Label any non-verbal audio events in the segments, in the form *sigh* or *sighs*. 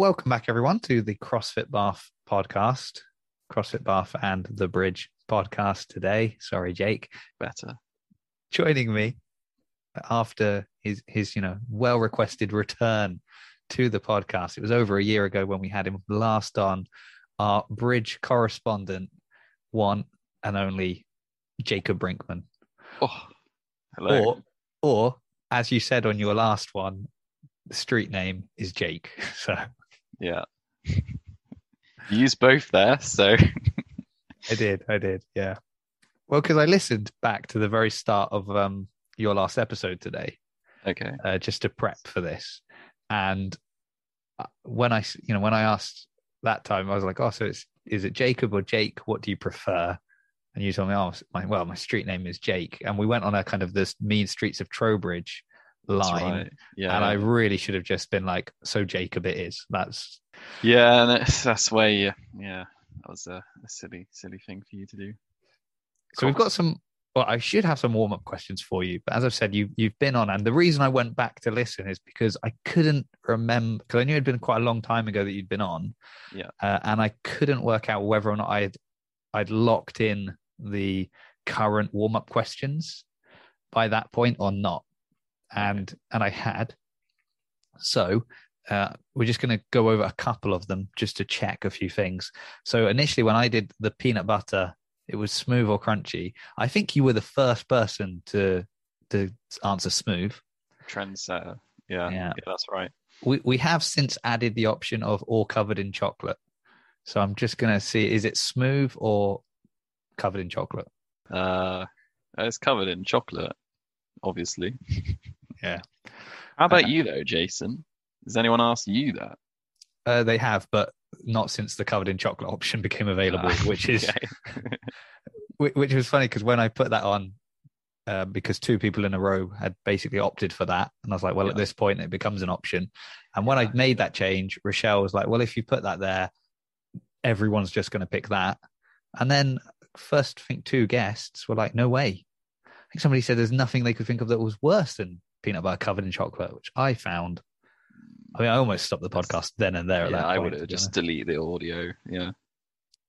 Welcome back, everyone, to the CrossFit Bath podcast, CrossFit Bath and the Bridge podcast today. Sorry, Jake. Better. Joining me after his his you know well requested return to the podcast. It was over a year ago when we had him last on. Our Bridge correspondent, one and only Jacob Brinkman. Oh, hello. Or, or as you said on your last one, the street name is Jake. *laughs* So yeah. you used both there, so I did, I did, yeah. Well, because I listened back to the very start of um, your last episode today, okay, uh, just to prep for this, and uh, when I, you know, when I asked that time, I was like, "Oh, so it's is it Jacob or Jake? What do you prefer?" And you told me, "Oh, my, well, my street name is Jake," and we went on a kind of this mean streets of Trowbridge line. right. Yeah, And I really should have just been like, "So Jacob, it is." That's yeah, and that's, that's where you, yeah, that was a, a silly, silly thing for you to do. So we've got some. Well, I should have some warm up questions for you, but as I've said, you you've been on, and the reason I went back to listen is because I couldn't remember because I knew it'd been quite a long time ago that you'd been on, Yeah. uh, and I couldn't work out whether or not I'd I'd locked in the current warm up questions by that point or not, and and I had. So uh, we're just going to go over a couple of them just to check a few things. So initially, when I did the peanut butter, it was smooth or crunchy. I think you were the first person to to answer smooth. Trendsetter. Yeah, Yeah. yeah, that's right. We we have since added the option of all covered in chocolate. So I'm just going to see is it smooth or covered in chocolate? Uh, it's covered in chocolate, obviously. *laughs* Yeah. How about Uh, you though, Jason? Has anyone asked you that? Uh, they have, but not since the covered in chocolate option *laughs* became available, Ah, which is. *laughs* Which was funny because when I put that on, uh, because two people in a row had basically opted for that, and I was like, well, at this point it becomes an option. And when I made that change, Rochelle was like, well, if you put that there, everyone's just going to pick that. And then first, I think two guests were like, no way. I think somebody said there's nothing they could think of that was worse than peanut butter covered in chocolate, which I found. I mean, I almost stopped the podcast then and there. at yeah, that I point, would have just honest. delete the audio. Yeah.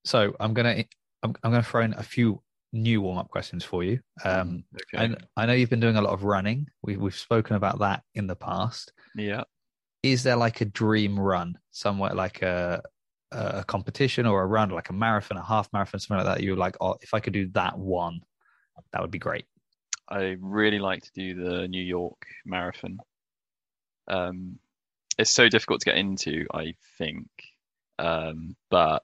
So I'm gonna I'm, I'm gonna throw in a few new warm up questions for you. Um, Okay. I, I know you've been doing a lot of running. We, we've spoken about that in the past. yeah. Is there like a dream run somewhere, like a a competition or a run, like a marathon, a half marathon, something like that? You're like, oh, if I could do that one, that would be great. I really like to do the New York Marathon. Um, it's so difficult to get into, I think. Um, but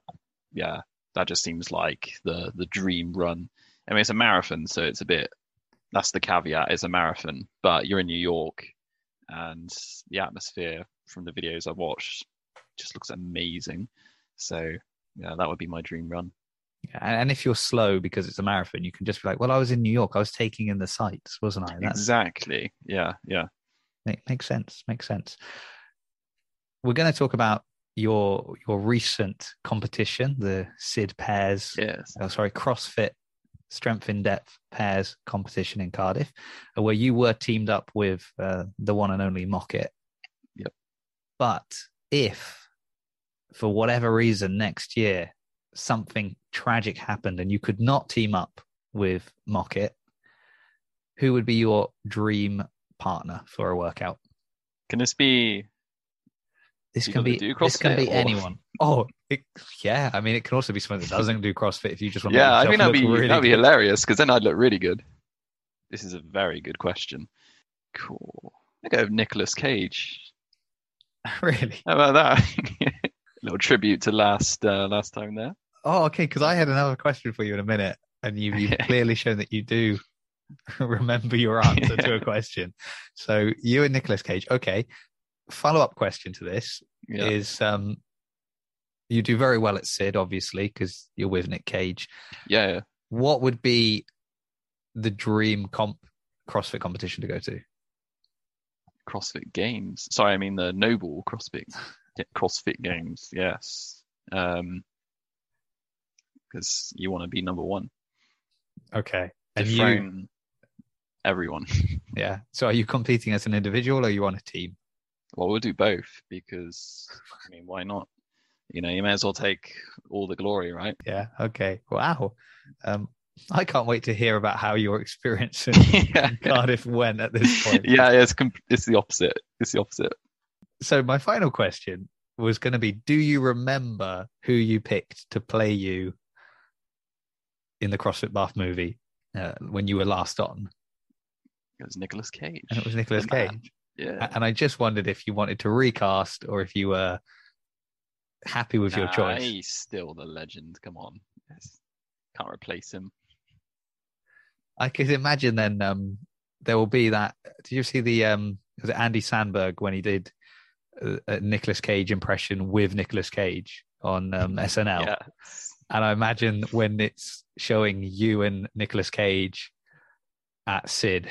yeah, that just seems like the the dream run. I mean, it's a marathon, so it's a bit. That's the caveat. It's a marathon, but you're in New York, and the atmosphere from the videos I watched just looks amazing. So yeah, that would be my dream run. And if you're slow because it's a marathon, you can just be like, well, I was in New York. I was taking in the sights, wasn't I? That's, Exactly. Yeah. Yeah. Make, makes sense. Makes sense. We're going to talk about your your recent competition, the Sid Pairs. Yes. Oh, sorry, CrossFit Strength in Depth Pairs competition in Cardiff, uh, where you were teamed up with uh, the one and only Mockett. Yep. But if, for whatever reason, next year something tragic happened and you could not team up with Mockett, who would be your dream partner for a workout? Can this be This can be this can be or- anyone. Oh, it, yeah. I mean, it can also be someone that doesn't do CrossFit. If you just want to, Yeah, I think that'd be really that'd be good. hilarious because then I'd look really good. This is a very good question. Cool. I go with Nicolas Cage. *laughs* really. How about that? *laughs* little tribute to last uh, last time there. Oh, okay. Because I had another question for you in a minute, and you, you've *laughs* clearly shown that you do *laughs* remember your answer to a *laughs* question. So you and Nicolas Cage. Okay. Follow up question to this Yeah. is: um, you do very well at Sid, obviously, because you're with Nick Cage. yeah, yeah. What would be the dream comp CrossFit competition to go to? CrossFit Games. Sorry, I mean the NOBULL CrossFit CrossFit Games. Yes. Um, because you want to be number one, Okay. And you, everyone. *laughs* yeah. So are you competing as an individual or are you on a team? Well, we'll do both because I mean, why not? You know, you may as well take all the glory, right? Yeah. Okay. Wow. Um, I can't wait to hear about how your experience *laughs* in yeah, Cardiff went at this point. *laughs* yeah, it's com- it's the opposite. It's the opposite. So my final question was going to be: Do you remember who you picked to play you in the CrossFit Bath movie uh, when you were last on? It was Nicolas Cage. And it was Nicolas The man. Cage. Yeah. And I just wondered if you wanted to recast or if you were happy with your choice. He's still the legend. Come on. Yes. Can't replace him. I could imagine then um, there will be that. Did you see the um, was it Andy Samberg when he did a, a Nicolas Cage impression with Nicolas Cage on um, SNL? Yeah. And I imagine when it's showing you and Nicolas Cage at Sid,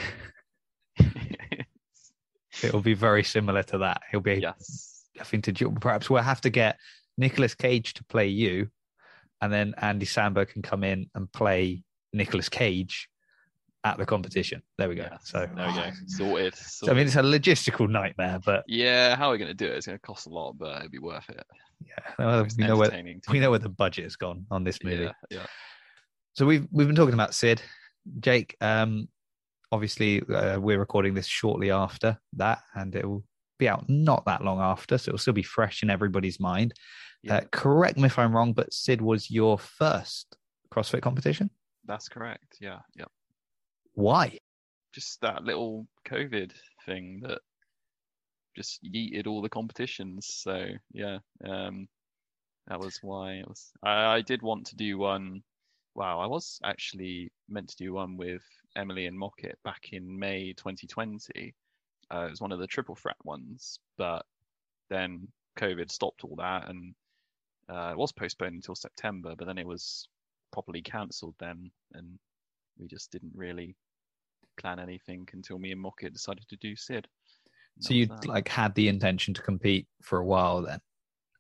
*laughs* it will be very similar to that. He'll be yes. having to perhaps we'll have to get Nicolas Cage to play you, and then Andy Samberg can come in and play Nicolas Cage at the competition. There we go. So there we go. *sighs* Sorted. So, I mean, it's a logistical nightmare, but yeah, how are we going to do it? It's going to cost a lot, but it'd be worth it. yeah, we know where we know where the budget has gone on this movie. Yeah, yeah. So we've we've been talking about Sid, Jake. Um, obviously, uh, we're recording this shortly after that, and it will be out not that long after, so it'll still be fresh in everybody's mind. Yeah. Uh, correct me if I'm wrong, but Sid was your first CrossFit competition. That's correct. Yeah, yeah. Why? Just that little COVID thing that just yeeted all the competitions. So yeah, um, that was why it was. I, I did want to do one. Wow, I was actually meant to do one with Emily and Mockett back in May 2020. Uh, it was one of the triple threat ones, but then COVID stopped all that, and uh, it was postponed until September. But then it was properly cancelled then, and we just didn't really plan anything until me and Mockett decided to do Sid. So you like had the intention to compete for a while then.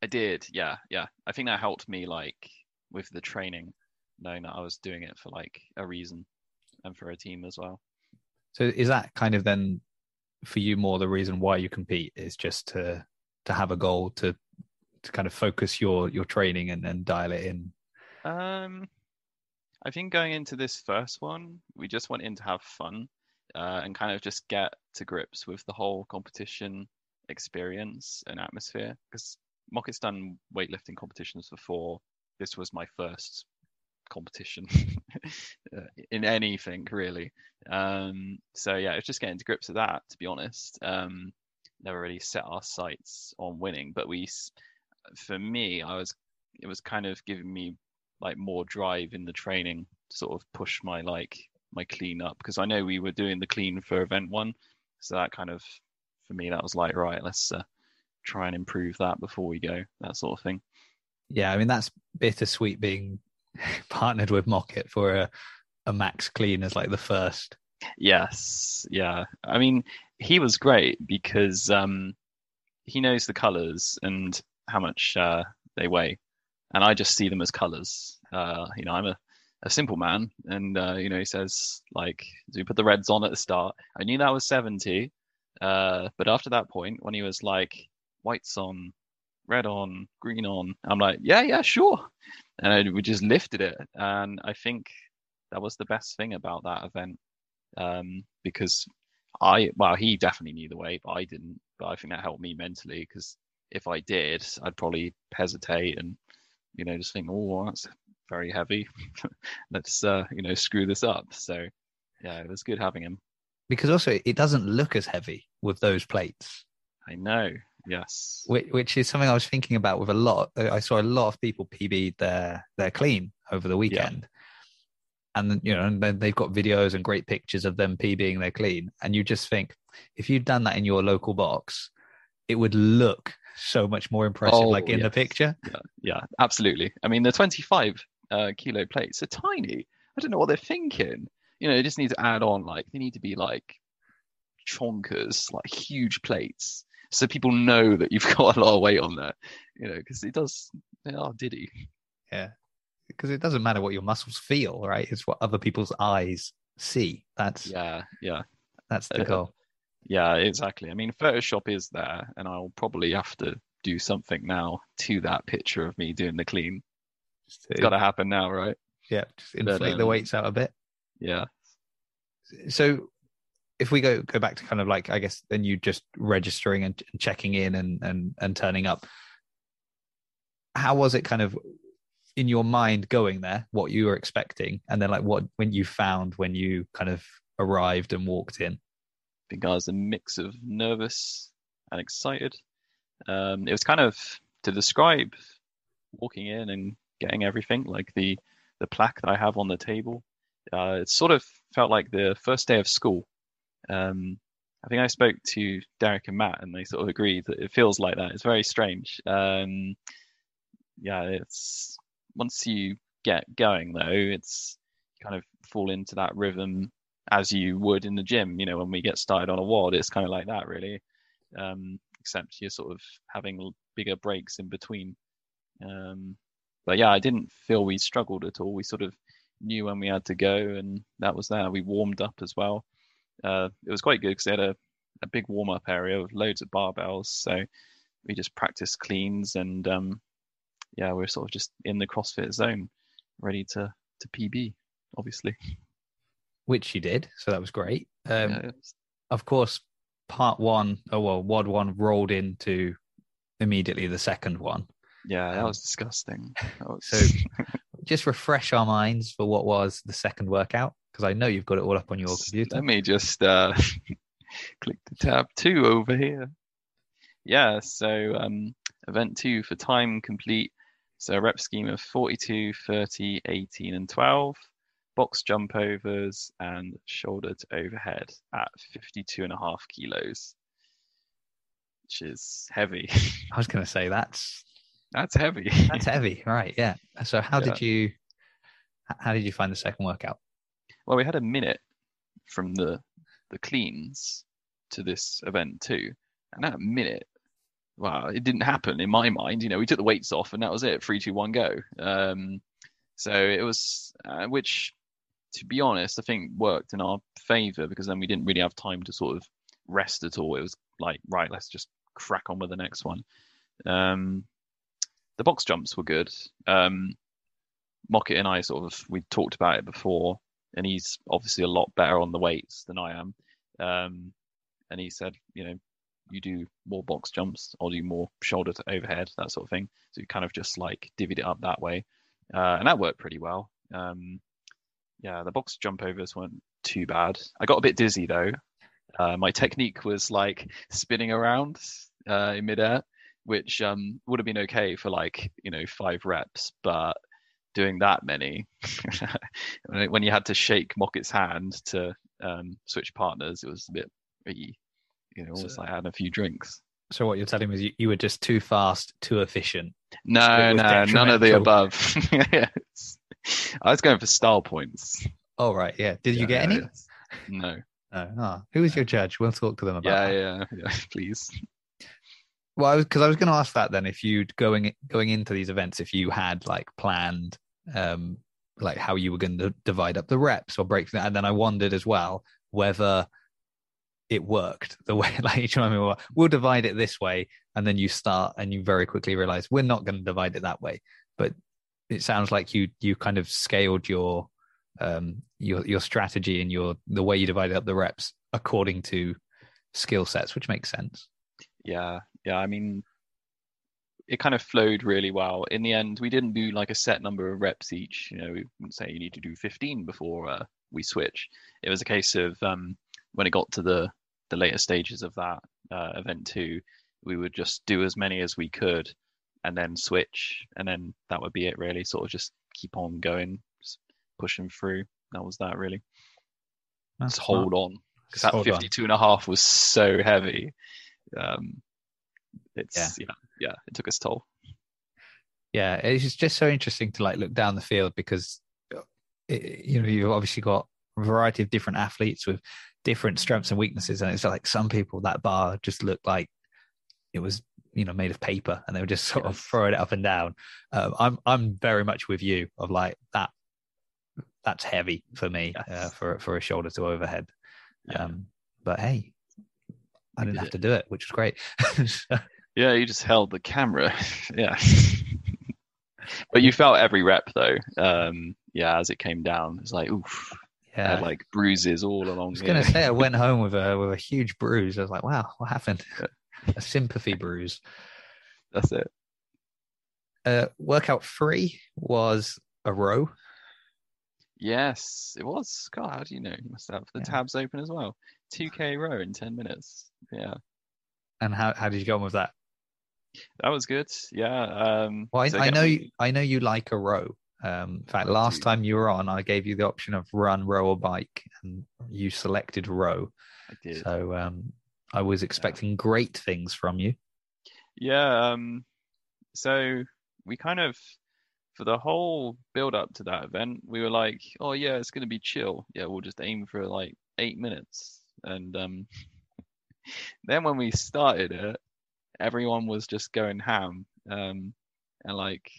I did, yeah, yeah. I think that helped me like with the training, knowing that I was doing it for like a reason and for a team as well. So is that kind of then for you more the reason why you compete is just to to have a goal to to kind of focus your your training and then dial it in. Um, I think going into this first one, we just went in to have fun uh, and kind of just get to grips with the whole competition experience and atmosphere. Because Mockett's done weightlifting competitions before. This was my first competition *laughs* uh, in anything really. Um, so yeah, it's just getting to grips with that. To be honest, um, never really set our sights on winning, but we, for me, I was, it was kind of giving me like more drive in the training to sort of push my like my clean up because I know we were doing the clean for event one, so that kind of for me that was like right, let's uh, try and improve that before we go, that sort of thing. Yeah, I mean that's bittersweet being *laughs* partnered with Mockett for a a max clean as like the first. Yes, yeah. I mean, he was great because um, he knows the colors and how much uh, they weigh, and I just see them as colors. Uh, you know, I'm a, a simple man, and uh, you know, he says like, "Do you put the reds on at the start?" I knew that was 70, uh, but after that point, when he was like, "Whites on, red on, green on," I'm like, "Yeah, yeah, sure," and I, we just lifted it, and I think that was the best thing about that event um, because I well he definitely knew the way, but I didn't. But I think that helped me mentally because if I did, I'd probably hesitate and you know just think, oh, that's very heavy. *laughs* Let's uh, you know screw this up. So yeah, it was good having him. Because also it doesn't look as heavy with those plates. I know. Yes. which, which is something I was thinking about with a lot. I saw a lot of people PB their their clean over the weekend, and you know, and then they've got videos and great pictures of them PBing their clean, and you just think if you'd done that in your local box, it would look so much more impressive, Oh, like in the picture. Yeah, yeah, absolutely. I mean, the 25 uh, kilo plates are tiny. I don't know what they're thinking. You know, they just need to add on like they need to be like chonkers, like huge plates, so people know that you've *laughs* got a lot of weight on there. You know, because it does. They are diddy. Yeah, because it doesn't matter what your muscles feel, right? It's what other people's eyes see. That's Yeah, yeah. that's the Uh, goal. Yeah, exactly. I mean, Photoshop is there, and I'll probably have to do something now to that picture of me doing the clean. It's got to happen now, right? Yeah, just inflate But, the um, weights out a bit. Yeah. So if we go go back to kind of like I guess then you just registering and, checking in and and and turning up. How was it kind of in your mind going there? What you were expecting, and then like what when you found when you kind of arrived and walked in. I think I was a mix of nervous and excited. Um, it was kind of to describe walking in and getting everything, like the the plaque that I have on the table. Uh, it sort of felt like the first day of school. Um, I think I spoke to Derek and Matt, and they sort of agreed that it feels like that. It's very strange. Um, yeah, it's once you get going though, it's kind of fall into that rhythm as you would in the gym. You know, when we get started on a WOD, it's kind of like that really. Um, except you're sort of having bigger breaks in between. Um, but yeah, I didn't feel we struggled at all. We sort of knew when we had to go, and that was there. We warmed up as well. Uh, it was quite good because they had a, a big warm up area with loads of barbells. So we just practiced cleans, and um, yeah, we are sort of just in the CrossFit zone, ready to to PB, obviously. which you did, so that was great. Um, Yeah, it's- Of course, part one, oh well, WOD one rolled into immediately the second one. yeah, that Um, was disgusting. That *laughs* was- So, just refresh our minds for what was the second workout, because I know you've got it all up on your computer. Let me just uh, *laughs* click the tab two over here. Yeah, so um, event two for time complete. So a rep scheme of 42, 30, 18, and 12. Box jump overs and shoulder to overhead at 52 and a half kilos, which is heavy. *laughs* I was going to say that's That's heavy. that's heavy, right? Yeah. So, how did you how did you find the second workout? Well, we had a minute from the the cleans to this event too, and that minute, well, it didn't happen in my mind. You know, we took the weights off, and that was it. Three, two, one, go. Um, so it was, uh, which, to be honest, I think worked in our favor because then we didn't really have time to sort of rest at all. It was like, right, let's just crack on with the next one. Um, the box jumps were good. Um, Mockett and I sort of we talked about it before and he's obviously a lot better on the weights than I am. Um, and he said, you know, you do more box jumps, I'll do more shoulder to overhead, that sort of thing. So you kind of just like divvied it up that way, uh, and that worked pretty well. Um, yeah, the box jump overs weren't too bad. I got a bit dizzy though. Uh, my technique was like spinning around uh, in midair, which um, would have been okay for like you know five reps, but doing that many *laughs* when you had to shake Mockett's hand to um, switch partners, it was a bit, you know, almost So- like having a few drinks. So, what you're telling me is you, you were just too fast, too efficient. No, no, none of the above. *laughs* Yes. I was going for style points. Oh, right. Yeah. Did you Yeah, get any? yes. No. No. Oh, who was your judge? We'll talk to them about Yeah, yeah, yeah. *laughs* Please. Well, I was because I was going to ask that then. If you'd going going into these events, if you had like planned, um, like how you were going to divide up the reps or break that, and then I wondered as well whether it worked the *laughs* way like you know what I we'll divide it this way, and then you start and you very quickly realize we're not going to divide it that way. But it sounds like you you kind of scaled your um your your strategy and your the way you divided up the reps according to skill sets, which makes sense. Yeah, yeah. I mean, it kind of flowed really well. In the end, we didn't do like a set number of reps each. You know, we wouldn't say you need to do 15 before uh, we switch. It was a case of um, when it got to the the later stages of that uh, event too, we would just do as many as we could, and then switch, and then that would be it. Really, sort of just keep on going, just pushing through. That was that really. That's Just hold on because that hold on. 52 and a half was so heavy. Um, it's Yeah. yeah. Yeah, it took its toll. yeah it's just so interesting to like look down the field because uh, it, you know you've obviously got a variety of different athletes with different strengths and weaknesses and it's like some people that bar just looked like it was you know made of paper and they were just sort of throwing it up and down um, i'm i'm very much with you of like that that's heavy for me uh, for for a shoulder to overhead Yeah. um but hey I didn't did have it. to do it, which was great. *laughs* So, Yeah, you just held the camera. *laughs* Yeah. *laughs* But you felt every rep though. Um, yeah, as it came down, it's like oof. I yeah, had like bruises all along. I was gonna say I *laughs* went home with a with a huge bruise. I was like, wow, what happened? a sympathy bruise. That's it. Uh, workout three was a row. Yes, it was. God, how do you know? You must have the Yeah. tabs open as well. 2K row in 10 minutes. Yeah, And how, how did you go on with that? That was good. Yeah. Um, Well, I, so I know we- I know you like a row. Um, in fact, last time you were on, I gave you the option of run, row, or bike, and you selected row. I did. So um, I was expecting great things from you. Yeah, um, so we kind of, for the whole build up to that event, we were like, oh yeah, it's gonna be chill. Yeah, we'll just aim for like eight minutes. And um, *laughs* then when we started it, everyone was just going ham. Um, and like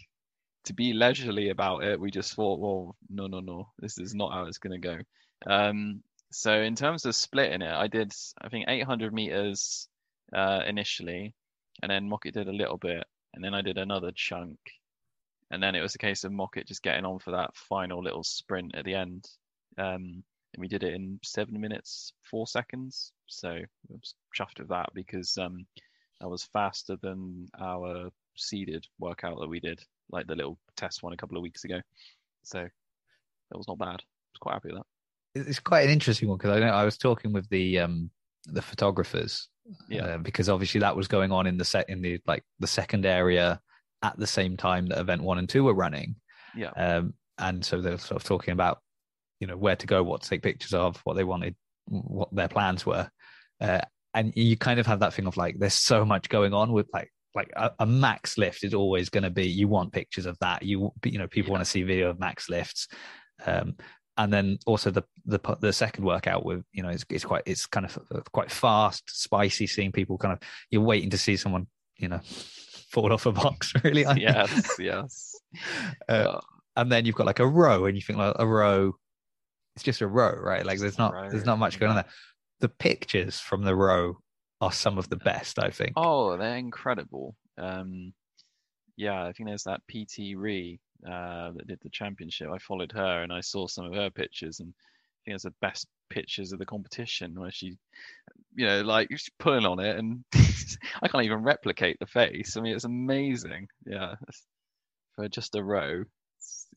to be leisurely about it, we just thought, well, no, no, no, this is not how it's gonna go. Um, so in terms of splitting it, I did, I think 800 meters uh, initially and then Mockett did a little bit, and then I did another chunk, and then it was a case of Mockett just getting on for that final little sprint at the end. Um, and we did it in seven minutes four seconds, so I was chuffed with that because um, that was faster than our seeded workout that we did, like the little test one a couple of weeks ago. So that was not bad. I was quite happy with that. It's quite an interesting one because I know I was talking with the um, the photographers Yeah. uh, because obviously that was going on in the set in the like the second area at the same time that event one and two were running. Yeah. Um, and so they were sort of talking about, you know, where to go, what to take pictures of, what they wanted, what their plans were. Uh, and you kind of have that thing of like, there's so much going on with like, like a, a max lift is always going to be, you want pictures of that. You, you know, people Yeah. want to see video of max lifts. Um, and then also the the the second workout with you know it's, it's quite it's kind of quite fast spicy seeing people kind of you're waiting to see someone you know *laughs* fall off a box *laughs* really yes, *laughs* yes. Uh, Uh, and then you've got like a row and you think like a row it's just a row right like there's not row, there's not much going on there the pictures from the row are some of the best i think Oh, they're incredible. Um, yeah, I think there's that PT Ree uh, that did the championship. I followed her and I saw some of her pictures, and I think it's the best pictures of the competition where she, you know, like she's pulling on it, and *laughs* I can't even replicate the face. I mean, it's amazing. Yeah, for just a row.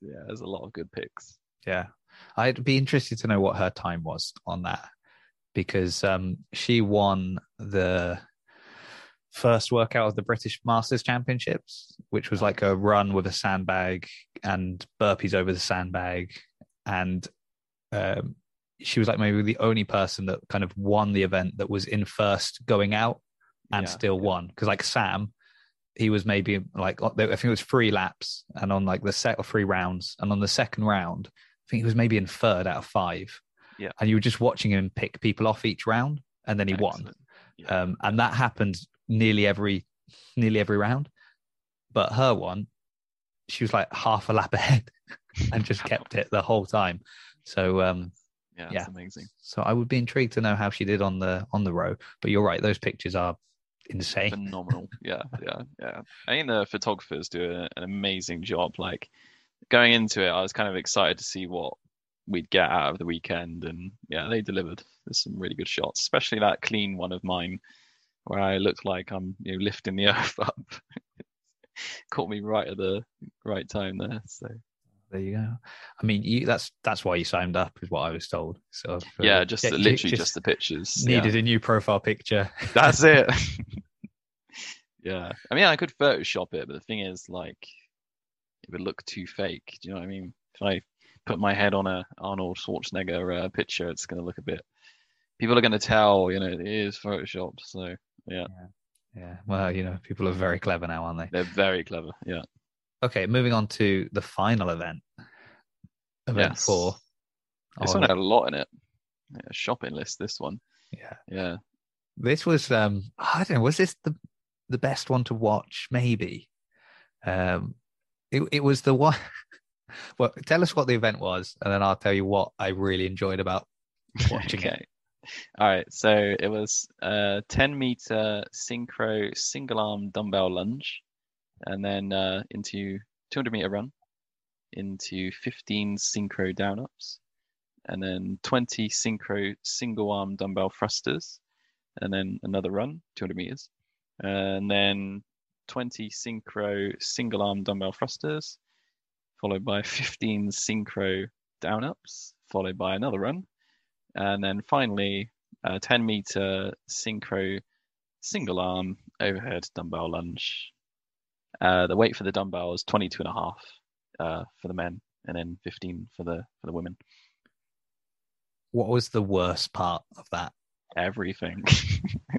Yeah, there's a lot of good pics. Yeah. I'd be interested to know what her time was on that because um, she won the first workout of the British Masters Championships, which was like a run with a sandbag and burpees over the sandbag. And um, she was like maybe the only person that kind of won the event that was in first going out and Yeah, still won. Because like Sam, he was maybe like I think it was three laps, and on like the set of three rounds, and on the second round, I think he was maybe in third out of five. Yeah. and you were just watching him pick people off each round, and then he won. Yeah. Um, and that happened nearly every nearly every round. But her one, she was like half a lap *laughs* ahead and just kept it the whole time. So um, yeah, yeah. amazing. so I would be intrigued to know how she did on the on the row. But you're right; those pictures are insane. phenomenal. Yeah, yeah, yeah. I think the photographers do an amazing job. Like going into it, I was kind of excited to see what we'd get out of the weekend, and yeah, they delivered. There's some really good shots, especially that clean one of mine where I look like I'm you know lifting the *laughs* earth up. Caught me right at the right time there. So There you go. I mean, you, that's that's why you signed up, is what I was told. So uh, yeah, just literally just, the pictures. yeah. needed a new profile picture. *laughs* That's it. *laughs* yeah. I mean, I could Photoshop it, but the thing is, like, it would look too fake. Do you know what I mean? If I put my head on a Arnold Schwarzenegger uh, picture, it's going to look a bit. People are going to tell, you know, it is photoshopped. So yeah, Yeah. Well, you know, people are very clever now, aren't they? they're very clever. Yeah. Okay, moving on to the final event. Event Yes. four. This Oh, one had a lot in it. Yeah, shopping list. This one. yeah. Yeah. This was um I don't know, was this the the best one to watch? Maybe. Um it it was the one *laughs* *laughs* well tell us what the event was and then I'll tell you what I really enjoyed about *laughs* watching it. All right, so it was a 10 meter synchro single arm dumbbell lunge, and then uh, into 200 meter run, into 15 synchro down ups, and then 20 synchro single arm dumbbell thrusters, and then another run, 200 meters, and then 20 synchro single arm dumbbell thrusters, followed by *laughs* 15 synchro down ups, followed by another run, and then finally a 10 meter synchro single arm overhead dumbbell lunge. Uh, the weight for the dumbbell is 22 and a half uh, for the men, and then 15 for the for the women. What was the worst part of that? Everything.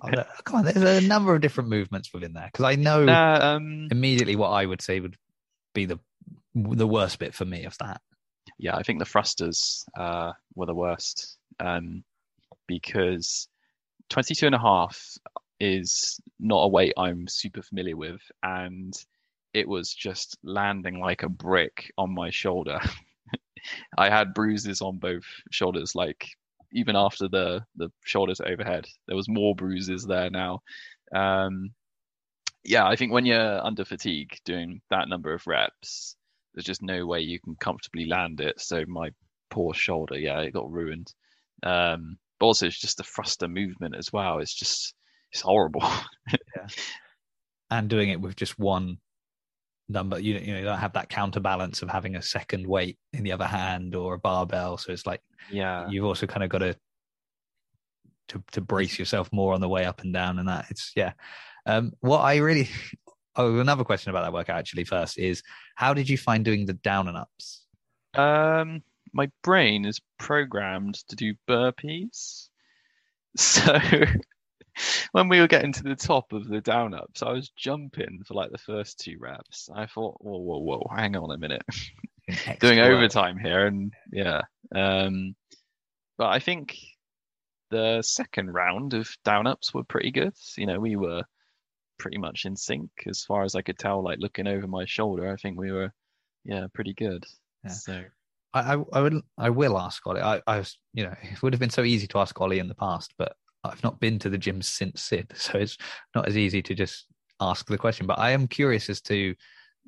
Oh, come on, there's a number of different movements within there because I know *laughs* um, immediately what I would say would be the the worst bit for me of that. yeah, I think the thrusters uh, were the worst um, because 22 and a half is not a weight I'm super familiar with. And it was just landing like a brick on my shoulder. *laughs* I had bruises on both shoulders, like even after the, the shoulders overhead, there was more bruises there now. Um, yeah, I think when you're under fatigue doing that number of reps, there's just no way you can comfortably land it. So my poor shoulder, yeah, it got ruined. Um, but also it's just the thruster movement as well. It's just it's horrible. *laughs* and doing it with just one number you, you know you don't have that counterbalance of having a second weight in the other hand or a barbell so it's like yeah, you've also kind of got to to to brace yourself more on the way up and down and that it's yeah um what i really oh another question about that workout actually first is how did you find doing the down and ups Um, my brain is programmed to do burpees. *laughs* So when we were getting to the top of the down ups, I was jumping for like the first two reps. I thought, whoa, whoa, whoa, hang on a minute. *laughs* Doing overtime here and yeah. Um but I think the second round of down ups were pretty good. You know, we were pretty much in sync as far as I could tell, like looking over my shoulder, I think we were yeah, pretty good. Yeah. So I, I, I would, I will ask Ollie. I, I was, you know, it would have been so easy to ask Ollie in the past, but I've not been to the gym since Sid, *laughs* so it's not as easy to just ask the question. But I am curious as to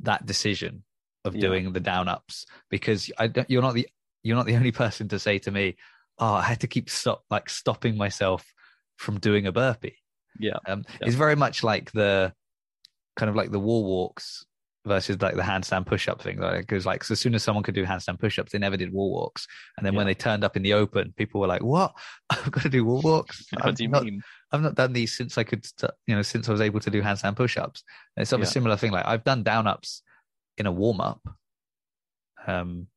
that decision of Yeah. doing the down ups because I don't, you're not the you're not the only *laughs* person to say to me, "Oh, I had to keep stop like stopping myself from doing a burpee." Yeah. Um, Yeah. It's very much like the kind of like the wall walks versus like the handstand push up thing. Like, because like so as soon as someone could do handstand push ups, they never did wall walks. And then when they turned up in the open, people were like, "What? *laughs* I've got to do wall walks? *laughs* What I've do you not, mean? I've not done these since I could, you know, since I was able to do handstand push ups." It's sort of Yeah. a similar thing. Like I've done down ups in a warm up, um,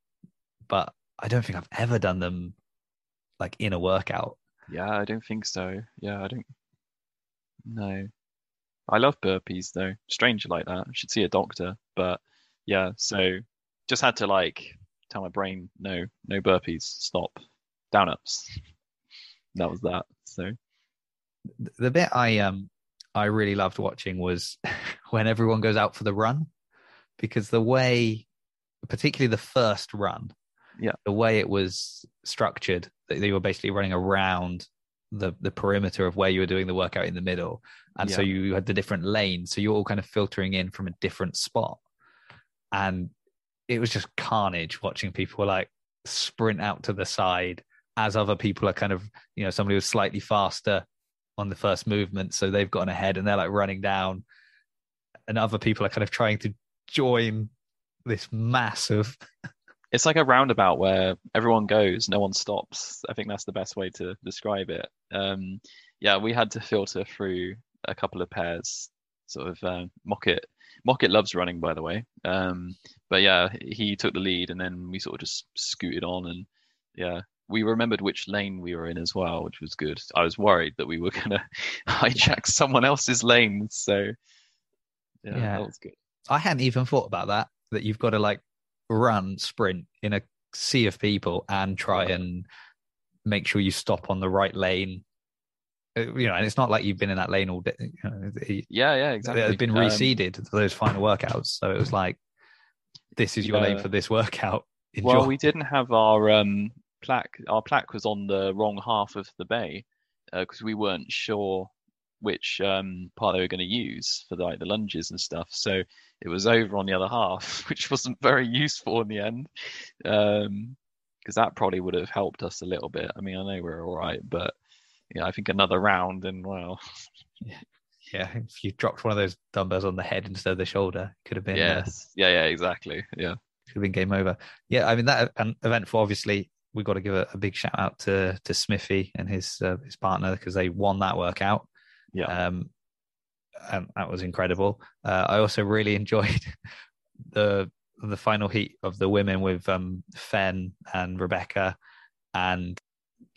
but I don't think I've ever done them like in a workout. Yeah, I don't think so. Yeah, I don't. No. I love burpees though. Strange like that. I should see a doctor. But yeah, so just had to like tell my brain, no, no burpees, stop, down ups. That was that. So the bit I um I really loved watching was *laughs* when everyone goes out for the run because the way particularly the first run Yeah. the way it was structured that they were basically running around the the perimeter of where you were doing the workout in the middle. And so you had the different lanes. So you're all kind of filtering in from a different spot. And it was just carnage watching people like sprint out to the side as other people are kind of you know somebody was slightly faster on the first movement. So they've gotten ahead and they're like running down. And other people are kind of trying to join this mass of it's like a roundabout where everyone goes, no one stops. I think that's the best way to describe it. Um, yeah, we had to filter through a couple of pairs. Sort of um, Mockett. Mockett loves running, by the way. Um, but yeah, he took the lead, and then we sort of just scooted on, and yeah, we remembered which lane we were in as well, which was good. I was worried that we were *laughs* gonna hijack someone else's lane, so yeah, Yeah. that was good. I hadn't even thought about that. That you've got to like run, sprint in a sea of people and try and make sure you stop on the right lane. Uh, You know, and it's not like you've been in that lane all day. You know, it Yeah, exactly it's been Um, reseeded to those final workouts, so it was *laughs* like, this is your lane for this workout. *laughs* Enjoy. Well, we didn't have our um, plaque. Our plaque was on the wrong half of the bay because uh, we weren't sure which um, part they were going to use for the, like the lunges and stuff. So it was over on the other half, *laughs* which wasn't very useful in the end. Um, because that probably would have helped us a little bit. I mean, I know we're all right, but yeah, I think another round and well, *laughs* yeah, yeah. If you dropped one of those dumbbells on the head instead of the shoulder, could have been. Uh, yes. Uh, yeah. Yeah. Exactly. Yeah. Could have been game over. Yeah. I mean that event for obviously we've got to give a, a, big shout out to to Smithy and his uh, his partner because they won that workout. Yeah. Um, and that was incredible. Uh, I also really *laughs* enjoyed the the final heat of the women with um, Fen and Rebecca, and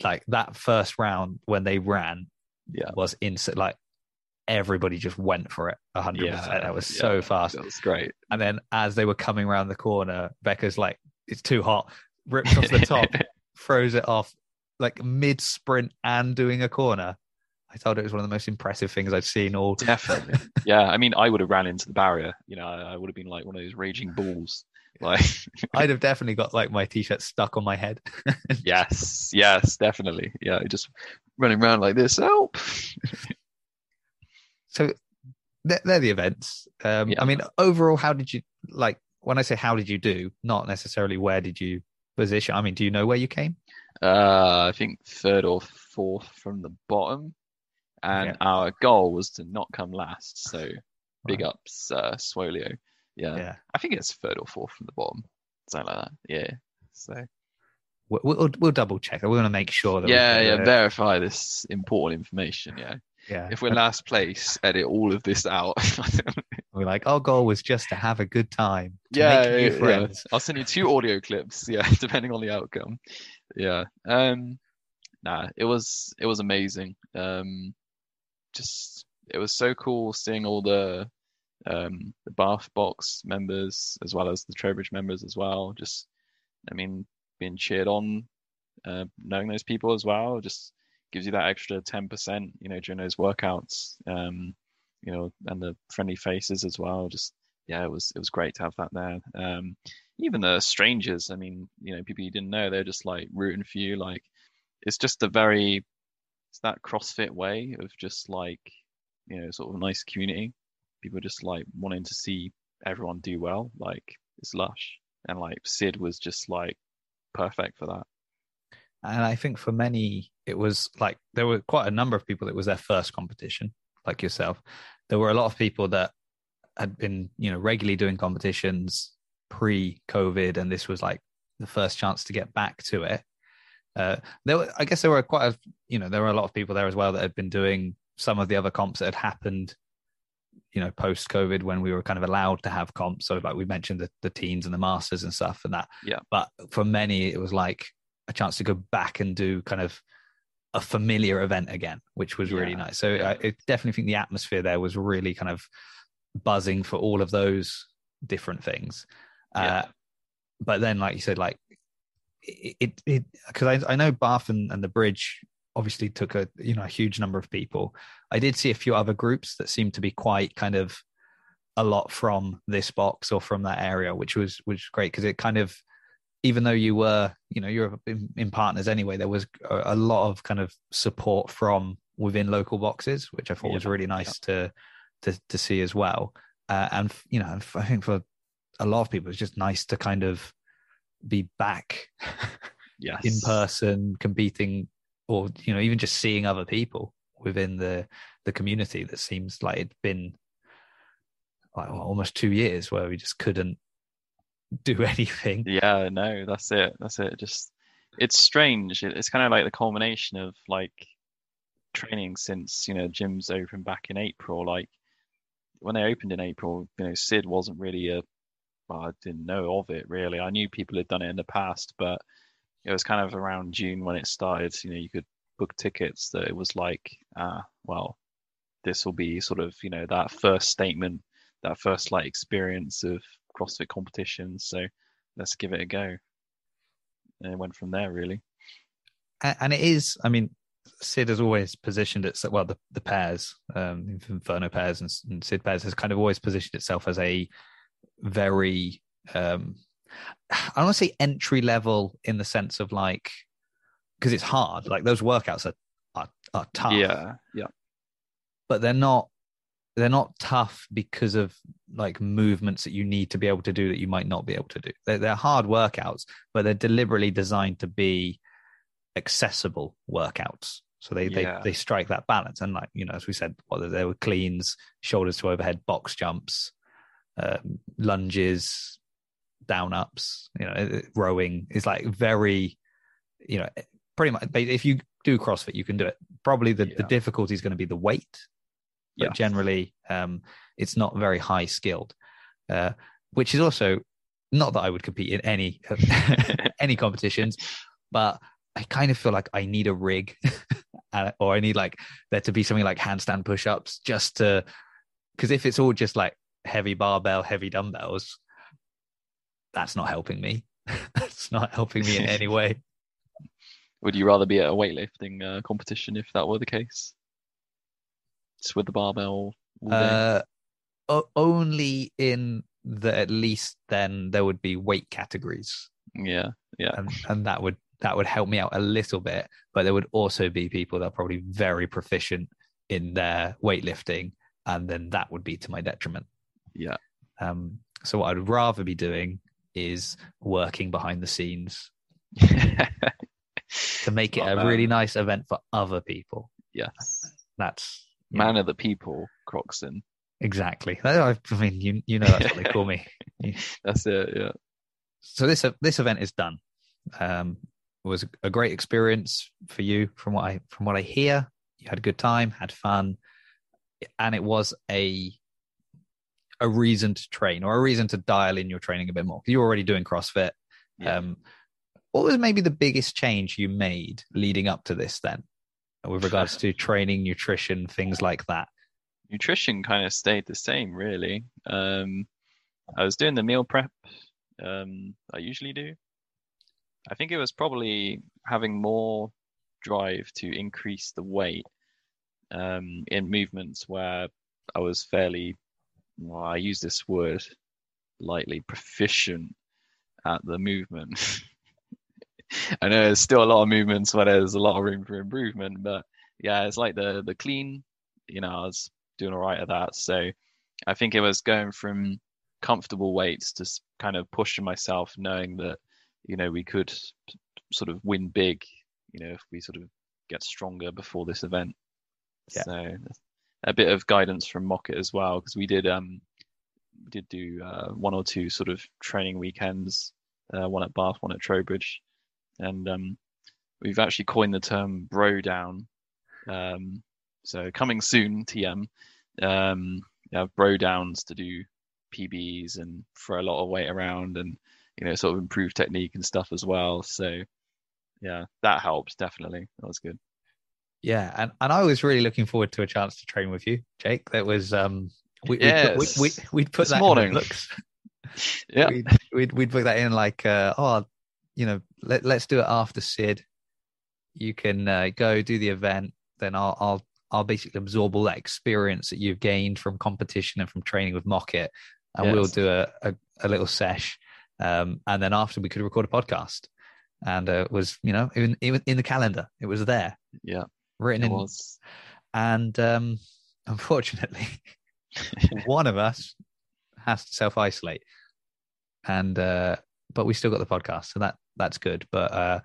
like that first round when they ran, yeah, was instant. Like everybody just went for it hundred yeah, percent. That was yeah, so fast. That was great. And then as they were coming around the corner, Becca's like, "It's too hot," rips off the top, *laughs* throws it off like mid sprint and doing a corner. I thought it was one of the most impressive things I'd seen all. Definitely. yeah. I mean, I would have ran into the barrier. You know, I, I would have been like one of those raging bulls. Like, *laughs* I'd have definitely got like my t-shirt stuck on my head. *laughs* yes. Yes. Definitely. Yeah. Just running around like this. Help. *laughs* so they're, they're, the events. Um, yeah. I mean, overall, how did you like? When I say how did you do, not necessarily where did you position. I mean, do you know where you came? Uh, I think third or fourth from the bottom and yeah. our goal was to not come last. So big right. ups, uh, Swolio. Yeah. yeah, I think it's third or fourth from the bottom, something like that. Yeah, so we'll we'll, we'll double check. We want to make sure that yeah, yeah, verify this important information. Yeah. Yeah. If we're last place, edit all of this out. *laughs* we're like, our goal was just to have a good time. yeah, yeah, yeah, I'll send you two audio clips. Yeah, *laughs* depending on the outcome. Yeah. Um. Nah, it was it was amazing. Um just it was so cool seeing all the um, the Bath Box members as well as the Trowbridge members as well. Just, I mean, being cheered on, uh, knowing those people as well, just gives you that extra ten percent, you know, during those workouts. Um, you know, and the friendly faces as well. Just yeah, it was it was great to have that there. Um, even the strangers, I mean, you know, people you didn't know, they're just like rooting for you. Like, it's just a very it's that CrossFit way of just like you know sort of nice community. People just like wanting to see everyone do well. Like it's lush, and like Sid was just like perfect for that. And I think for many, it was like there were quite a number of people that was their first competition, like yourself. There were a lot of people that had been, you know, regularly doing competitions pre-COVID, and this was like the first chance to get back to it. Uh, there, were, I guess there were quite a, you know, there were a lot of people there as well that had been doing some of the other comps that had happened, you know, post COVID when we were kind of allowed to have comps. So like we mentioned the, the teens and the masters and stuff and that. Yeah. But for many, it was like a chance to go back and do kind of a familiar event again, which was really yeah. nice. So yeah. I, I definitely think the atmosphere there was really kind of buzzing for all of those different things. Yeah. Uh, but then, like you said, like it it because I, I know Bath and, and the bridge obviously took a you know a huge number of people. I did see a few other groups that seemed to be quite kind of a lot from this box or from that area, which was which was great because it kind of even though you were you know you're in, in partners anyway, there was a, a, lot of kind of support from within local boxes, which I thought yeah, was really nice yeah. to to to see as well. Uh, and you know, I think for a lot of people, it's just nice to kind of be back yes. in person competing or you know even just seeing other people within the the community that seems like it'd been like almost two years where we just couldn't do *laughs* anything. Yeah no that's it that's it. Just it's strange. It's kind of like the culmination of like training since you know gyms opened back in april. Like when they opened in april you know sid wasn't really a well, I didn't know of it really. I knew people had done it in the past, but it was kind of around June when it started. You know, you could book tickets. That it was like, ah, well, this will be sort of you know that first statement, that first like experience of CrossFit competitions. So let's give it a go. And it went from there really. And it is, I mean, Sid has always positioned it well. The the pairs, um, Inferno pairs and, and Sid pairs has kind of always positioned itself as a very um I don't want to say entry level in the sense of like because it's hard. Like those workouts are are, are tough. Yeah, yeah, but they're not they're not tough because of like movements that you need to be able to do that you might not be able to do. They're, they're hard workouts, but they're deliberately designed to be accessible workouts. So they Yeah. they they strike that balance. And like you know, as we said, whether there were cleans, shoulders to overhead, box jumps, um, lunges, down ups, you know, rowing is like very, you know, pretty much. If you do CrossFit, you can do it. Probably the, the difficulty is going to be the weight, but Yeah. generally, um, it's not very high skilled. Uh, which is also not that I would compete in any *laughs* any competitions, but I kind of feel like I need a rig, *laughs* uh, or I need like there to be something like handstand push-ups just to, because if it's all just like heavy barbell, heavy dumbbells, that's not helping me. *laughs* that's not helping me in any *laughs* way. Would you rather be at a weightlifting uh, competition if that were the case? Just with the barbell? Uh, o- only in that at least then there would be weight categories. yeah, yeah, and and that would that would help me out a little bit but there would also be people that are probably very proficient in their weightlifting and then that would be to my detriment yeah. um so what i'd rather be doing is working behind the scenes *laughs* to make it a really nice event for other people yes. that's Man of the people, Croxon. exactly i I mean you you know that's what they call me *laughs* *laughs* That's it. Yeah. so this this event is done. Um, it was a great experience for you, from what I from what I hear. You had a good time, had fun, and it was a a reason to train or a reason to dial in your training a bit more. you're already doing CrossFit. Yeah. Um, what was maybe the biggest change you made leading up to this then, with regards to *laughs* training, nutrition, things like that? nutrition kind of stayed the same really um i was doing the meal prep um i usually do i think it was probably having more drive to increase the weight um in movements where i was fairly well i use this word lightly proficient at the movement *laughs* i know there's still a lot of movements where there's a lot of room for improvement but yeah it's like the the clean you know i was doing all right at that. So I think it was going from comfortable weights to kind of pushing myself, knowing that you know we could sort of win big, you know, if we sort of get stronger before this event. Yeah. So a bit of guidance from Mocket as well, because we did um we did do uh, one or two sort of training weekends, uh, one at Bath, one at Trowbridge, and um we've actually coined the term bro down. Um, so coming soon, TM. Um, you have bro downs to do PBs and throw a lot of weight around and you know sort of improve technique and stuff as well. So yeah, that helps definitely. That was good. Yeah, and, and I was really looking forward to a chance to train with you, Jake. That was um, we, we'd, put, we, Yes. we, we'd put This that morning. in the. *laughs* Yeah, we'd, we'd we'd put that in like uh, oh you know let, let's do it after sid you can uh, go do the event then i'll i'll i'll basically absorb all that experience that you've gained from competition and from training with mocket and we'll do a, a, a little sesh um, and then after we could record a podcast and uh, it was you know even even in the calendar it was there yeah, written it in was. and um, *laughs* unfortunately, *laughs* one of us has to self isolate, and uh, but we still got the podcast, so that that's good. But uh,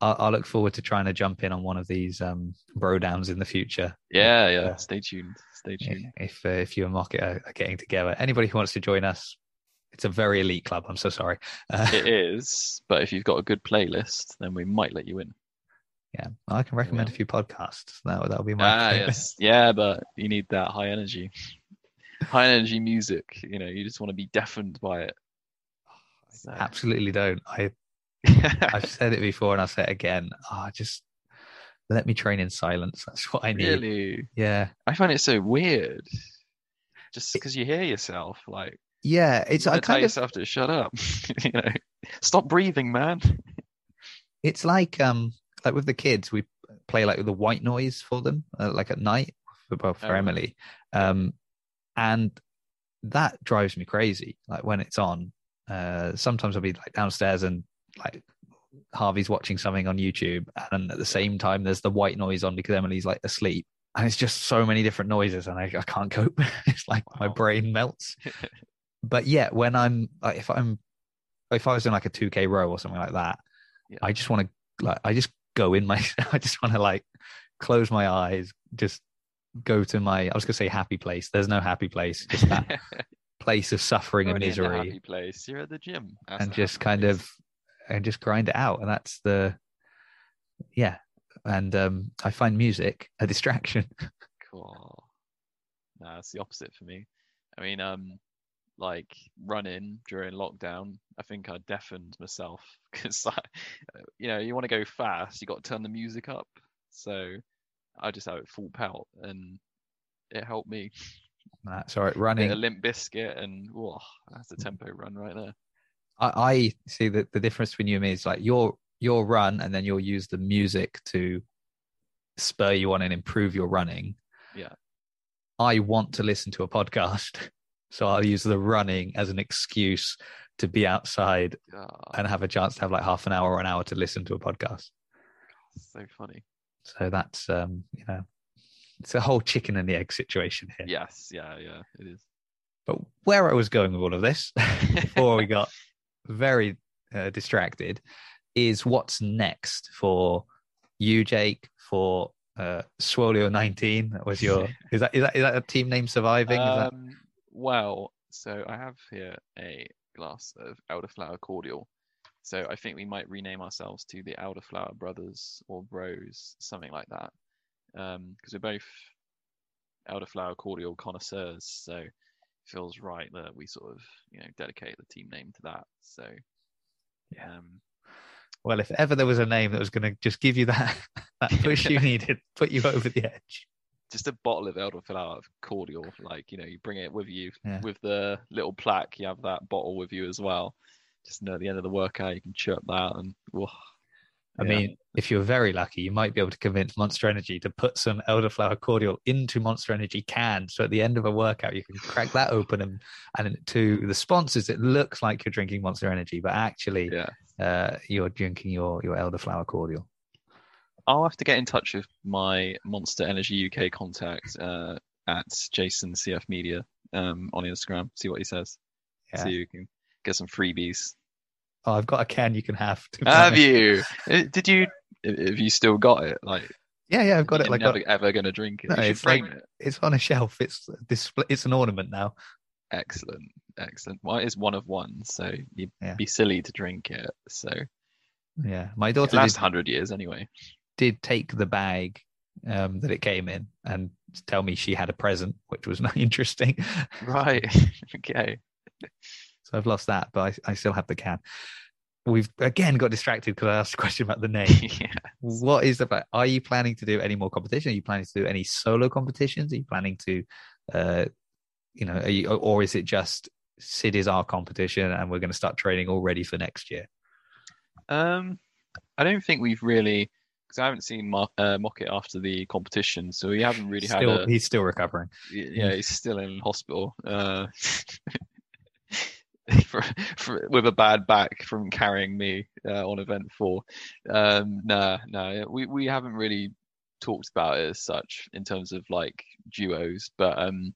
I'll, I'll look forward to trying to jump in on one of these um, bro downs in the future. Yeah, yeah. Yeah. Stay tuned. Stay tuned. If uh, if you and Mocket are, are getting together, anybody who wants to join us, it's a very elite club. I'm so sorry. Uh, *laughs* It is, but if you've got a good playlist, then we might let you in. Yeah, I can recommend a few podcasts. That that'll be my Ah, yes, yeah, but you need that high energy, *laughs* high energy music. You know, you just want to be deafened by it. So- Absolutely don't. I *laughs* I've said it before and I'll say it again. Ah, just let me train in silence. *laughs* That's what I need. really, Yeah. I find it so weird. Just because you hear yourself, like Yeah. It's I gotta tell kind of yourself to shut up. you know, stop breathing, man. it's like um like with the kids, we play like the white noise for them, uh, like at night for both for Oh. Emily. Um and that drives me crazy. Like when it's on. Uh sometimes I'll be like downstairs and like Harvey's watching something on YouTube, and at the same time, there's the white noise on because Emily's like asleep, and it's just so many different noises, and I, I can't cope. *laughs* it's like my brain melts. *laughs* but yeah, when I'm like, if I'm, if I was in like a 2K row or something like that, Yeah. I just want to like, I just go in my, *laughs* I just want to like close my eyes, just go to my, I was gonna say happy place. There's no happy place, just that *laughs* place of suffering and in the misery happy place. You're at the gym. That's and the just kind place. of and just grind it out and that's the yeah and um i find music a distraction *laughs* Cool. Nah, it's the opposite for me. I mean, um, like running during lockdown, I think I deafened myself *laughs* because, you know, you want to go fast, you got to turn the music up. So I just have it full pelt, and it helped me. that's all right running a Limp Bizkit, and whoa, that's a tempo run right there. I, I see that the difference between you and me is like your your run and then you'll use the music to spur you on and improve your running Yeah. i want to listen to a podcast *laughs* so i'll use the running as an excuse to be outside Ah, and have a chance to have like half an hour or an hour to listen to a podcast so funny. so that's um you know it's a whole chicken and the egg situation here Yes, yeah, yeah, it is. But where I was going with all of this *laughs* before we got *laughs* very uh, distracted is what's next for you, Jake, for uh, Swolio 19. That was your, *laughs* is that, is that, is that a team name surviving? Is that, Um, well, so I have here a glass of elderflower cordial. So I think we might rename ourselves to the Elderflower Brothers or Bros, something like that. Because we're both elderflower cordial connoisseurs, so it feels right that we sort of, you know, dedicate the team name to that. So, Yeah. um, well, if ever there was a name that was going to just give you that, *laughs* that *laughs* push you needed, put you over the edge. Just a bottle of elderflower cordial, like you know, you bring it with you Yeah. with the little plaque. You have that bottle with you as well. Just know at the end of the workout, you can chirp that and whoa, I Yeah. mean, if you're very lucky, you might be able to convince Monster Energy to put some elderflower cordial into Monster Energy cans. So at the end of a workout, you can crack that open and, and to the sponsors, it looks like you're drinking Monster Energy, but actually, yeah. uh, you're drinking your your elderflower cordial. I'll have to get in touch with my Monster Energy UK contact uh, at Jason CF Media um, on Instagram. See what he says. Yeah. See if you can get some freebies. Oh, I've got a can you can have. To Have you? Uh, Did you? Have you still got it? Like, Yeah, yeah, I've got it. Like never a- ever gonna drink it. No, it's like- frame it. it's on a shelf. It's display. It's an ornament now. Excellent, excellent. Well, it is one of one, so you'd Yeah. be silly to drink it. So Yeah, my daughter lasts did, hundred years anyway. Did take the bag um, that it came in and tell me she had a present, which was *laughs* not interesting. Right. *laughs* okay. So I've lost that, but I, I still have the can. We've again got distracted because I asked a question about the name. *laughs* yeah. what is the plan? Are you planning to do any more competition? Are you planning to do any solo competitions? Are you planning to, uh, you know, are you, or is it just Sid is our competition and we're going to start training already for next year? Um, I don't think we've really, because I haven't seen Mo- uh, after the competition, so we haven't really still, had a. he's still recovering. Yeah, he's still in hospital. Uh, *laughs* for, for, with a bad back from carrying me uh, on event four. Um, no, no, we we haven't really talked about it as such in terms of like duos, but um,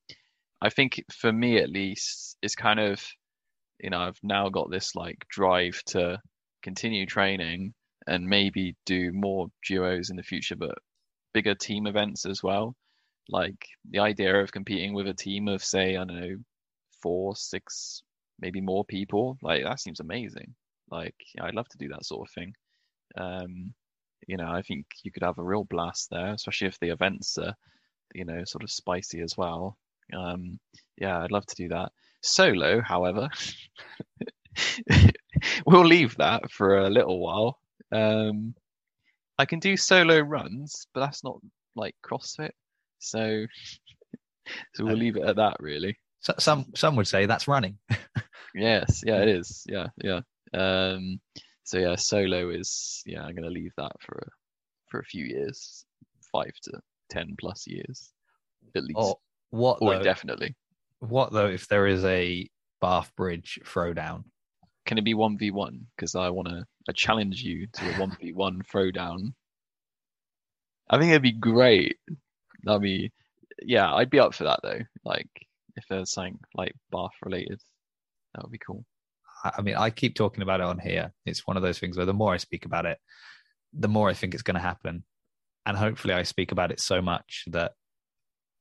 I think for me at least, it's kind of, you know, I've now got this like drive to continue training and maybe do more duos in the future, but bigger team events as well. Like the idea of competing with a team of say, I don't know, four, six, maybe more people, like that seems amazing. Like I'd love to do that sort of thing. Um, you know, I think you could have a real blast there, especially if the events are, you know, sort of spicy as well. Um, yeah, I'd love to do that. Solo, however, *laughs* we'll leave that for a little while. Um, I can do solo runs, but that's not like CrossFit, so *laughs* so we'll leave it at that, really. So, some some would say that's running. *laughs* Yes, yeah, it is. Yeah, yeah. Um, so yeah, solo is yeah. I'm gonna leave that for a, for a few years, five to ten plus years, at least, Or what or though? indefinitely. what though if there is a Bath Bridge throwdown? Can it be one v one? Because I wanna I challenge you to a one v one throwdown. I think it'd be great. That'd be, yeah, I'd be up for that though. Like if there's something like Bath related, that would be cool. I mean, I keep talking about it on here. It's one of those things where the more I speak about it, the more I think it's going to happen. And hopefully, I speak about it so much that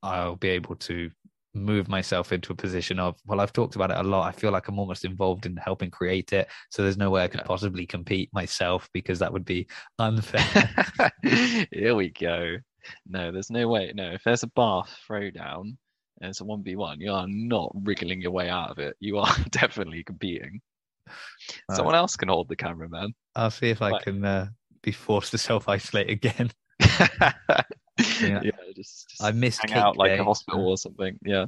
I'll be able to move myself into a position of, well, I've talked about it a lot. I feel like I'm almost involved in helping create it. So there's no way I could possibly compete myself because that would be *laughs* unfair. *laughs* Here we go. No, there's no way. No, if there's a Bath throwdown and it's a one v one, you are not wriggling your way out of it. You are *laughs* definitely competing. Right. Someone else can hold the camera, man. I'll see if I Right. can uh, be forced to self isolate again. Yeah. Yeah. just, just I missed hang out like day. a hospital or something. Yeah.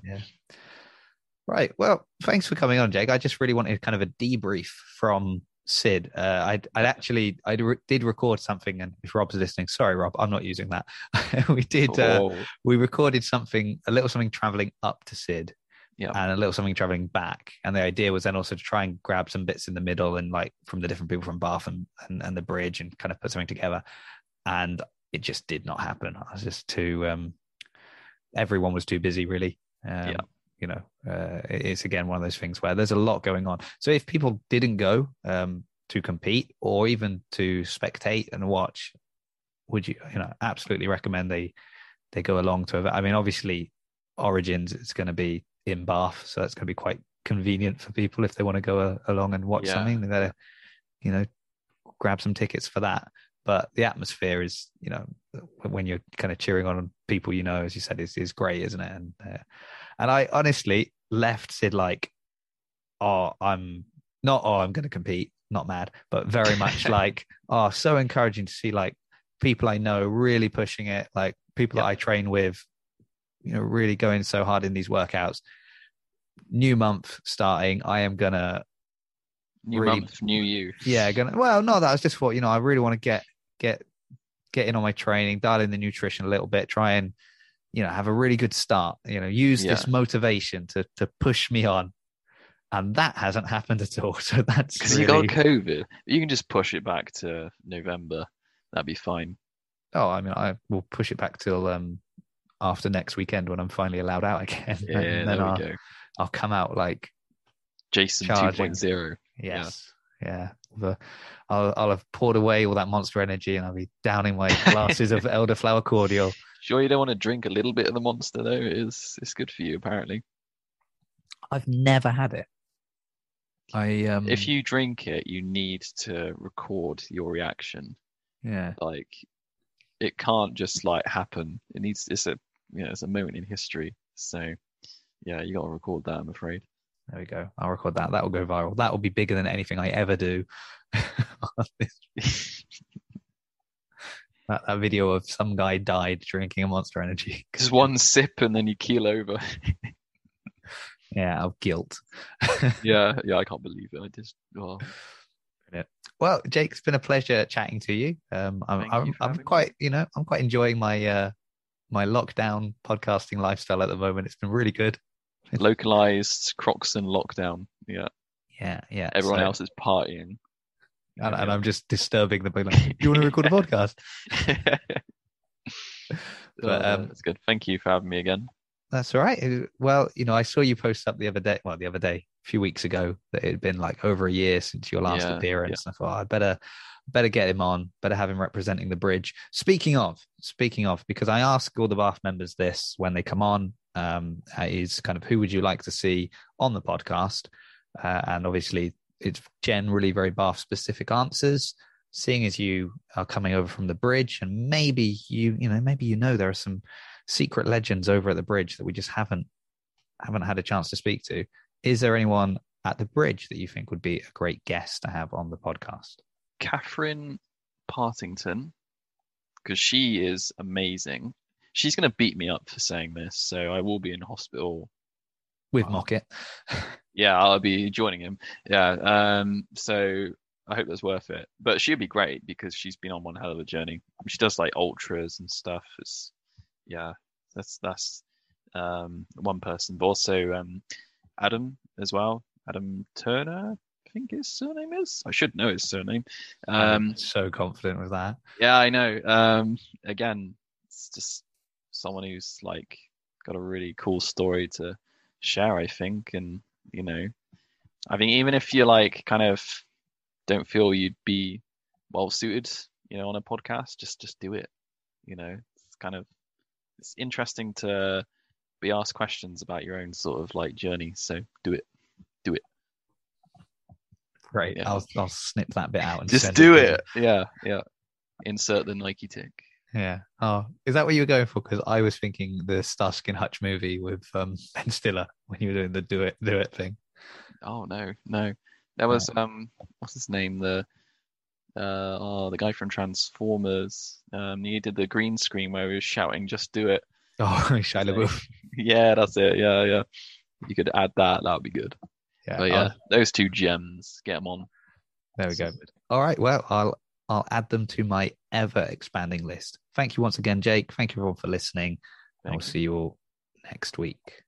Right. Well, thanks for coming on, Jake. I just really wanted kind of a debrief from Sid. Uh, I'd, I'd actually, I did record something, and if Rob's listening, sorry, Rob, I'm not using that. *laughs* we did, uh, Oh, we recorded something, a little something traveling up to Sid, Yeah. and a little something traveling back. And the idea was then also to try and grab some bits in the middle and like from the different people from Bath and, and, and the bridge and kind of put something together. And it just did not happen. I was just too, um, everyone was too busy, really. Um, Yeah. You know, uh, it's again one of those things where there's a lot going on. So if people didn't go um, to compete or even to spectate and watch, would you, you know, absolutely recommend they they go along to it? I mean, obviously, Origins it's going to be in Bath, so that's going to be quite convenient for people if they want to go uh, along and watch Yeah. something. They gotta, you know, grab some tickets for that. But the atmosphere is, you know, when you're kind of cheering on people you know, as you said, is is great, isn't it? And uh, and I honestly left Sid like, oh, I'm not, oh, I'm going to compete, not mad, but very much *laughs* like, oh, so encouraging to see like people I know really pushing it, like people that I train with, you know, really going so hard in these workouts. New month starting, I am gonna new really- month, new you. yeah, gonna well, no, that was just what you know. I really want to get get get in on my training, dial in the nutrition a little bit, try and you know have a really good start. You know, use this motivation to to push me on, and that hasn't happened at all. *laughs* So that's Because really, you got COVID. You can just push it back to November. That'd be fine. oh, I mean, I will push it back till um after next weekend when I'm finally allowed out *laughs* again, Yeah, and then there I'll go. I'll come out like Jason Charging. 2.0. Yes. Yeah. The, I'll, I'll have poured away all that monster energy and I'll be downing my glasses of *laughs* elderflower cordial. Sure, you don't want to drink a little bit of the monster though. It is it's good for you apparently. I've never had it. I um If you drink it, you need to record your reaction. yeah Like it can't just like happen. It needs it's a you know, it's a moment in history. So yeah, you got to record that. I'm afraid. There we go. I'll record that. That will go viral. That will be bigger than anything I ever do. on *laughs* that, that video of some guy died drinking a monster energy. *laughs* Just one sip and then you keel over. *laughs* Yeah, of guilt. yeah, yeah, I can't believe it. I just oh, Well, Jake, it's been a pleasure chatting to you. Um, I'm, I'm, for I'm having me. quite, you know, I'm quite enjoying my uh, my lockdown podcasting lifestyle at the moment. It's been really good. Localized Croxon lockdown. Yeah, Yeah, yeah. everyone so- else is partying. and, and. I'm just disturbing the. Like, Do you want to record a podcast? *laughs* *laughs* But, Oh, um, that's good. Thank you for having me again. That's all right. Well, you know, I saw you post up the other day. Well, the other day, a few weeks ago, that it had been like over a year since your last Yeah, appearance. I thought I better, better get him on. Better have him representing the bridge. Speaking of, speaking of, because I ask all the Bath members this when they come on, um, is kind of who would you like to see on the podcast, uh, and obviously it's generally very Bath specific answers. Seeing as you are coming over from the bridge, and maybe you, you know, maybe you know there are some secret legends over at the bridge that we just haven't haven't had a chance to speak to. Is there anyone at the bridge that you think would be a great guest to have on the podcast? Catherine Partington, because she is amazing. She's going to beat me up for saying this, so I will be in hospital. With. Mockett. *laughs* Yeah, I'll be joining him. Yeah, um, so I hope that's worth it. But she'll be great because she's been on one hell of a journey. She does like ultras and stuff. It's yeah, that's that's um, one person, but also um, Adam as well. Adam Turner, I think his surname is. I should know his surname. Um, so confident with that. yeah, I know. Um, again, it's just someone who's like got a really cool story to share, I think. And, you know, I think even if you like kind of don't feel you'd be well suited, you know, on a podcast, just just do it. You know, it's kind of it's interesting to be asked questions about your own sort of like journey. So do it. Do it. Great. Yeah. I'll I'll snip that bit out and Just do you. it. Yeah, yeah. Insert the Nike tick. Yeah. Oh, is that what you were going for? Because I was thinking the Starsky and Hutch movie with um, *laughs* Ben Stiller when you were doing the do it do it thing. Oh no, no. that was um what's his name? The uh oh the guy from Transformers. Um he did the green screen where he was shouting, just do it. *laughs* Oh, Shia LaBeouf. *laughs* Yeah, that's it. Yeah, yeah. You could add that, that would be good. Yeah. But I'll- yeah, those two gems, get them on. there we go. All right. Well, I'll I'll add them to my ever expanding list. Thank you once again, Jake. Thank you everyone for listening. And Thanks. see you all next week.